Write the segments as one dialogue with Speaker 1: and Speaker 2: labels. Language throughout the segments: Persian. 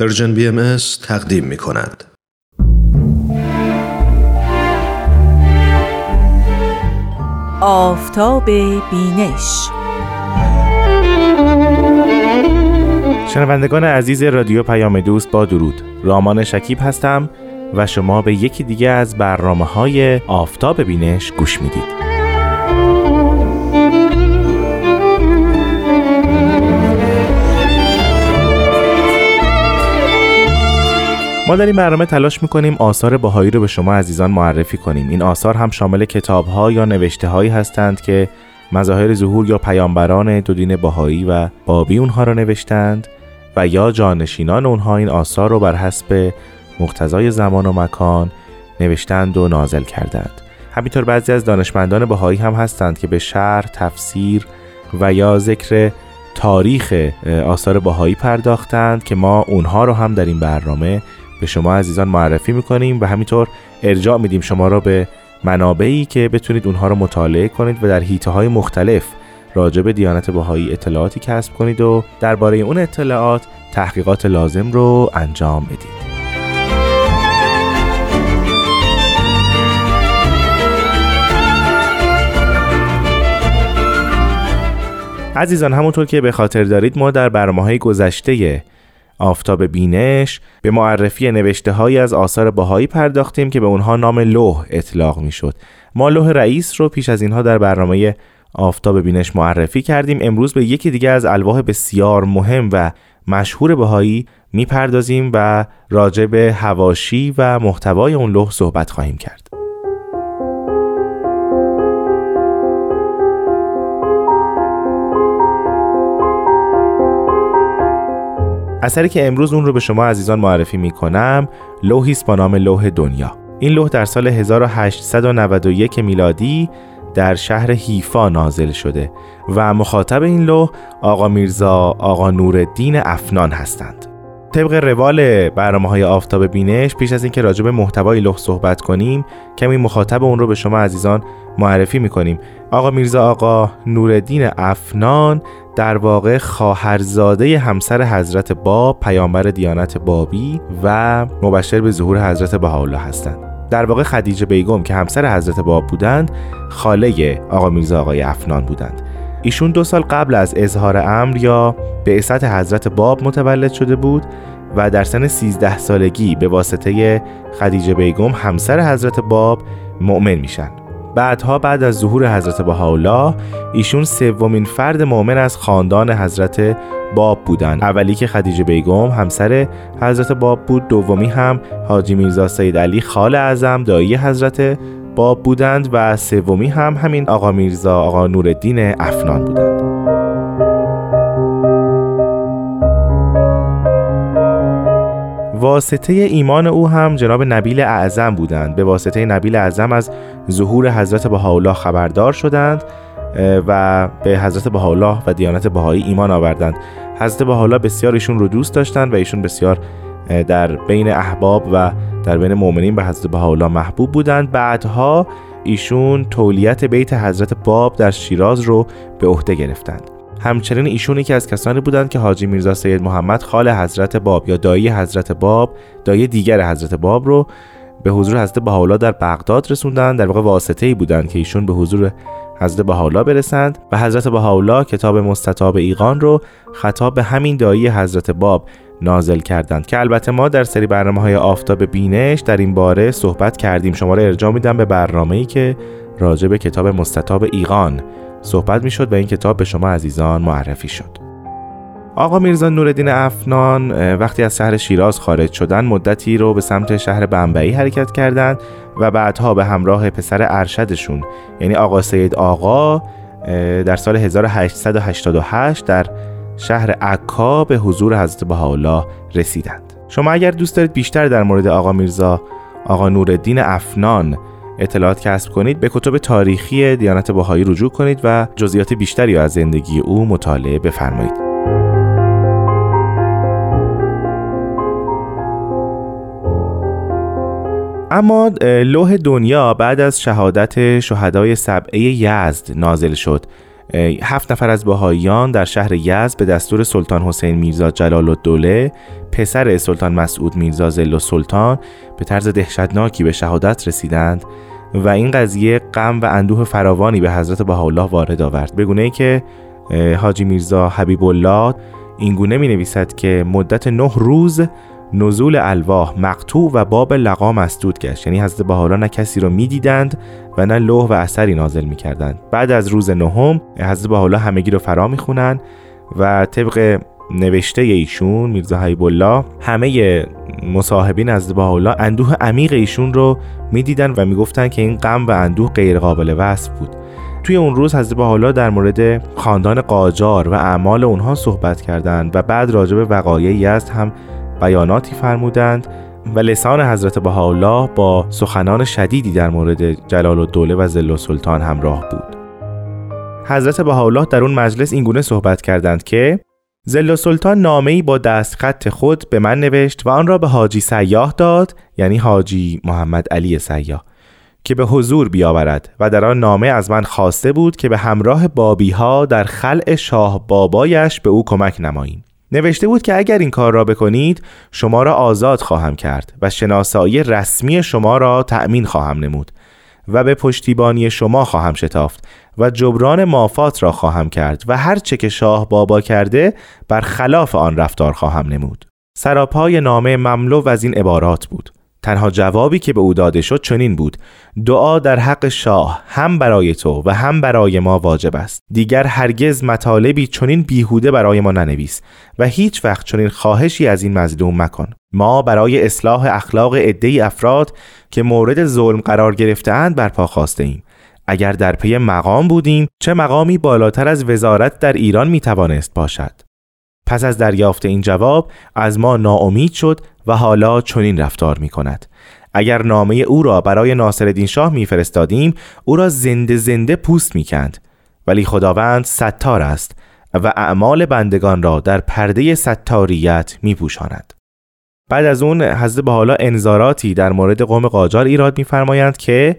Speaker 1: Persian BMS تقدیم می کند.
Speaker 2: آفتاب بینش.
Speaker 3: شنوندگان عزیز رادیو پیام دوست با درود. رامان شکیب هستم و شما به یکی دیگه از برنامه های آفتاب بینش گوش می‌دید. ما در این برنامه تلاش می‌کنیم آثار باهایی رو به شما عزیزان معرفی کنیم. این آثار هم شامل کتاب ها یا نوشته هایی هستند که مظاهر ظهور یا پیامبران دو دین باهایی و بابی اونها را نوشتند و یا جانشینان اونها این آثار رو بر حسب مقتضای زمان و مکان نوشتند و نازل کردند. همینطور بعضی از دانشمندان بهایی هم هستند که به شرح، تفسیر و یا ذکر تاریخ آثار بهایی پرداختند که ما اونها رو هم در این برنامه به شما عزیزان معرفی می‌کنیم و همینطور ارجاع میدیم شما را به منابعی که بتونید اونها رو مطالعه کنید و در حیطه های مختلف راجع به دیانت بهایی اطلاعاتی کسب کنید و درباره اون اطلاعات تحقیقات لازم رو انجام بدید. عزیزان همونطور که به خاطر دارید ما در برنامه های گذشته آفتاب بینش به معرفی نوشته های از آثار باهایی پرداختیم که به اونها نام لوح اطلاق می شد ما لوح رئیس رو پیش از اینها در برنامه آفتاب بینش معرفی کردیم. امروز به یکی دیگه از الواح بسیار مهم و مشهور بهایی می‌پردازیم و راجع به هواشی و محتوای اون لوح صحبت خواهیم کرد. اثری که امروز اون رو به شما عزیزان معرفی می کنم لوحی است با نام لوح دنیا. این لوح در سال 1891 میلادی در شهر حیفا نازل شده و مخاطب این لوح آقا میرزا آقا نورالدین افنان هستند. طبق روال برنامه های آفتاب بینش پیش از اینکه راجع به محتوای لوح صحبت کنیم کمی مخاطب اون رو به شما عزیزان معرفی می‌کنیم. آقا میرزا آقا نورالدین افنان در واقع خواهرزاده همسر حضرت باب پیامبر دیانت بابی و مبشر به ظهور حضرت بهاءالله هستند. در واقع خدیجه بیگم که همسر حضرت باب بودند خاله آقا میرزا آقای افنان بودند. ایشون دو سال قبل از اظهار امر یا به حضرت باب متولد شده بود و در سن 13 سالگی به واسطه خدیجه بیگم همسر حضرت باب مؤمن میشن. بعدها بعد از ظهور حضرت بهاءالله ایشون سومین فرد مؤمن از خاندان حضرت باب بودند اولی که خدیجه بیگم همسر حضرت باب بود. دومی هم حاجی میرزا سید علی خال اعظم دایی حضرت باب بودند و سومی هم همین آقا میرزا آقا نورالدین افنان بودند. واسطه ایمان او هم جناب نبیل اعظم بودند. به واسطه نبیل اعظم از ظهور حضرت بهاءالله خبردار شدند و به حضرت بهاءالله و دیانت بهایی ایمان آوردند. حضرت بهاءالله بسیار ایشون رو دوست داشتند و ایشون بسیار در بین احباب و در بین مؤمنین به حضرت بهاءالله محبوب بودند. بعدها ایشون تولیت بیت حضرت باب در شیراز رو به عهده گرفتند. همچنین ایشون یکی از کسانی بودند که حاجی میرزا سید محمد خال حضرت باب یا دایی حضرت باب دایی دیگر حضرت باب رو به حضور حضرت بهاءالله در بغداد رسوندند در واقع واسطه ای بودند که ایشون به حضور حضرت بهاءالله برسند و حضرت بهاءالله کتاب مستطاب ایقان رو خطاب به همین دایی حضرت باب نازل کردند که البته ما در سری برنامه های آفتاب بینش در این باره صحبت کردیم. شما را ارجاع میدم به برنامه ای که راجع به کتاب مستطاب ایقان صحبت می‌شد و این کتاب به شما عزیزان معرفی شد. آقا میرزا نوردین افنان وقتی از شهر شیراز خارج شدن مدتی رو به سمت شهر بمبئی حرکت کردند و بعدها به همراه پسر ارشدشون یعنی آقا سید آقا در سال 1888 در شهر عکا به حضور حضرت بهاءالله رسیدند. شما اگر دوست دارید بیشتر در مورد آقا میرزا آقا نوردین افنان اطلاعات کسب کنید به کتب تاریخی دیانت بهایی رجوع کنید و جزئیات بیشتری از زندگی او مطالعه بفرمایید. اما لوح دنیا بعد از شهادت شهدای سبعه یزد نازل شد. هفت نفر از بهاییان در شهر یزد به دستور سلطان حسین میرزا جلال الدوله پسر سلطان مسعود میرزا زل سلطان به طرز دهشتناکی به شهادت رسیدند و این قضیه غم و اندوه فراوانی به حضرت بهاءالله وارد آورد. بگونه ای که حاجی میرزا حبیب الله اینگونه می نویسد که مدت نه روز نزول الواح مقطوع و باب لقا مسدود گشت. یعنی حضرت بهاءالله نه کسی رو می‌دیدند و نه لوح و اثری نازل می‌کردند. بعد از روز نهم حضرت بهاءالله همگی رو فرا می‌خونند و طبق نوشته ایشون میرزا حبیب الله همه مصاحبین از بهاءالله اندوه عمیق ایشون رو می‌دیدن و می‌گفتن که این غم و اندوه غیر قابل وصف بود. توی اون روز حضرت بهاءالله در مورد خاندان قاجار و اعمال اونها صحبت کردند و بعد راجع به یزد هم بیاناتی فرمودند و لسان حضرت بهاءالله با سخنان شدیدی در مورد جلال الدوله و زل سلطان همراه بود. حضرت بهاءالله در اون مجلس اینگونه صحبت کردند که زل سلطان نامه‌ای با دستخط خود به من نوشت و آن را به حاجی سیاه داد یعنی حاجی محمد علی سیاه که به حضور بیاورد و در آن نامه از من خواسته بود که به همراه بابی ها در خلع شاه بابایش به او کمک نماییم. نوشته بود که اگر این کار را بکنید شما را آزاد خواهم کرد و شناسایی رسمی شما را تأمین خواهم نمود و به پشتیبانی شما خواهم شتافت و جبران مافات را خواهم کرد و هر چه که شاه بابا کرده بر خلاف آن رفتار خواهم نمود. سراپای نامه مملو از این عبارات بود. تنها جوابی که به او داده شد چنین بود. دعا در حق شاه هم برای تو و هم برای ما واجب است. دیگر هرگز مطالبی چنین بیهوده برای ما ننویس و هیچ وقت چنین خواهشی از این مظلوم مکن. ما برای اصلاح اخلاق عده افراد که مورد ظلم قرار گرفتهاند برپا خواسته ایم. اگر در پی مقام بودیم چه مقامی بالاتر از وزارت در ایران می توانست باشد؟ پس از دریافت این جواب از ما ناامید شد و حالا چنین رفتار می کند اگر نامه او را برای ناصرالدین شاه میفرستادیم او را زنده زنده پوست می‌کند. ولی خداوند ستار است و اعمال بندگان را در پرده ستاریت میپوشاند. بعد از اون حضرت به حالا انذاراتی در مورد قوم قاجار ایراد میفرمایند که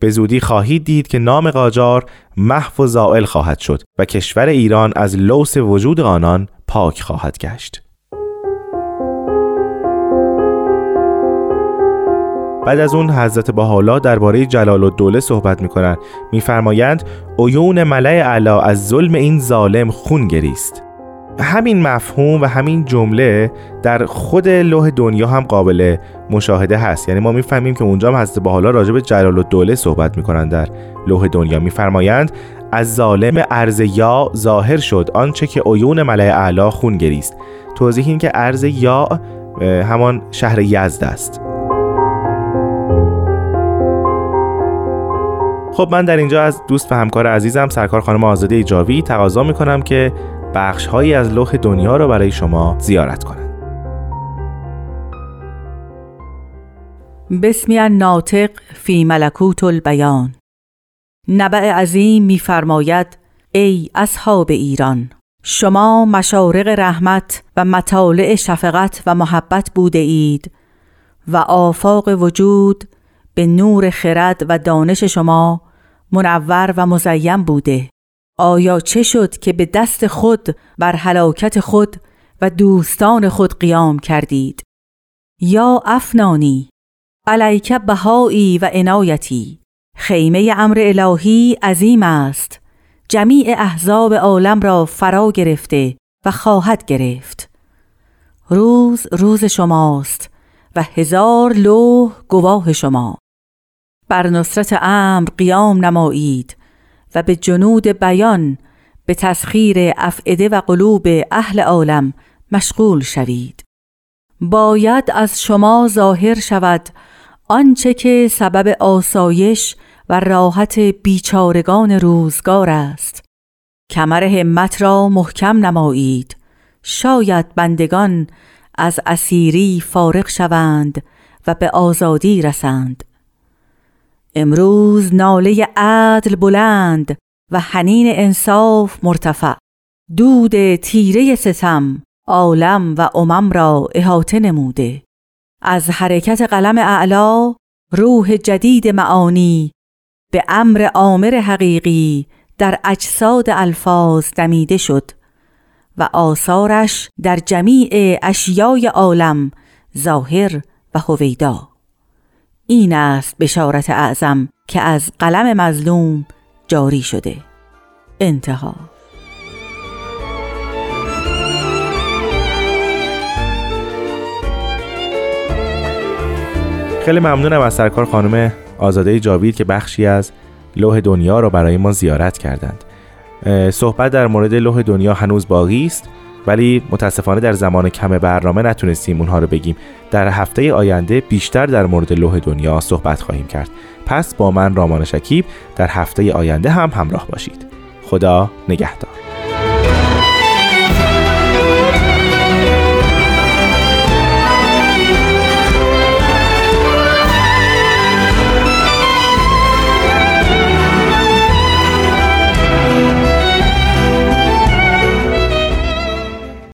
Speaker 3: به زودی خواهید دید که نام قاجار محو و زائل خواهد شد و کشور ایران از لوس وجود آنان پاک خواهد گشت. بعد از اون حضرت بهاءالله درباره جلال الدوله صحبت می‌کنند. میفرمایند عیون ملع اعلی از ظلم این ظالم خون گریست. همین مفهوم و همین جمله در خود لوح دنیا هم قابل مشاهده هست. یعنی ما می‌فهمیم که اونجا هم حضرت بهاءالله راجع به جلال الدوله صحبت می‌کنند در لوح دنیا. میفرمایند از ظالم ارز یا ظاهر شد آنچه که عیون ملع اعلی خون گریست. توضیح این که ارز یا همان شهر یزد است. خب من در اینجا از دوست و همکار عزیزم سرکار خانم آزاده جاوی تقاضا می‌کنم که بخش هایی از لوح دنیا را برای شما زیارت کنند.
Speaker 2: بسمی ناطق فی ملکوت البیان. نبع عظیم میفرماید ای اصحاب ایران شما مشارق رحمت و مطالع شفقت و محبت بوده اید و آفاق وجود به نور خرد و دانش شما منور و مزیم بوده. آیا چه شد که به دست خود بر هلاکت خود و دوستان خود قیام کردید؟ یا افنانی علیک بهایی و عنایتی خیمه امر الهی عظیم است. جمیع احزاب عالم را فرا گرفته و خواهد گرفت. روز روز شماست و هزار لوح گواه شما. بر نصرت امر قیام نمایید و به جنود بیان به تسخیر افعده و قلوب اهل عالم مشغول شوید. باید از شما ظاهر شود آنچه که سبب آسایش و راحت بیچارگان روزگار است. کمر همت را محکم نمایید. شاید بندگان از اسیری فارغ شوند و به آزادی رسند. امروز ناله عدل بلند و حنین انصاف مرتفع. دود تیره ستم عالم و امم را احاطه نموده. از حرکت قلم اعلا روح جدید معانی به امر آمر حقیقی در اجساد الفاظ دمیده شد و آثارش در جمیع اشیای عالم ظاهر و هویدا. این است بشارت اعظم که از قلم مظلوم جاری شده. انتها.
Speaker 3: خیلی ممنونم از سرکار خانم آزاده جاوید که بخشی از لوح دنیا را برای ما زیارت کردند. صحبت در مورد لوح دنیا هنوز باقی است. ولی متاسفانه در زمان کم برنامه نتونستیم اونها رو بگیم. در هفته آینده بیشتر در مورد لوح دنیا صحبت خواهیم کرد. پس با من رامان شکیب در هفته آینده هم همراه باشید. خدا نگهدار.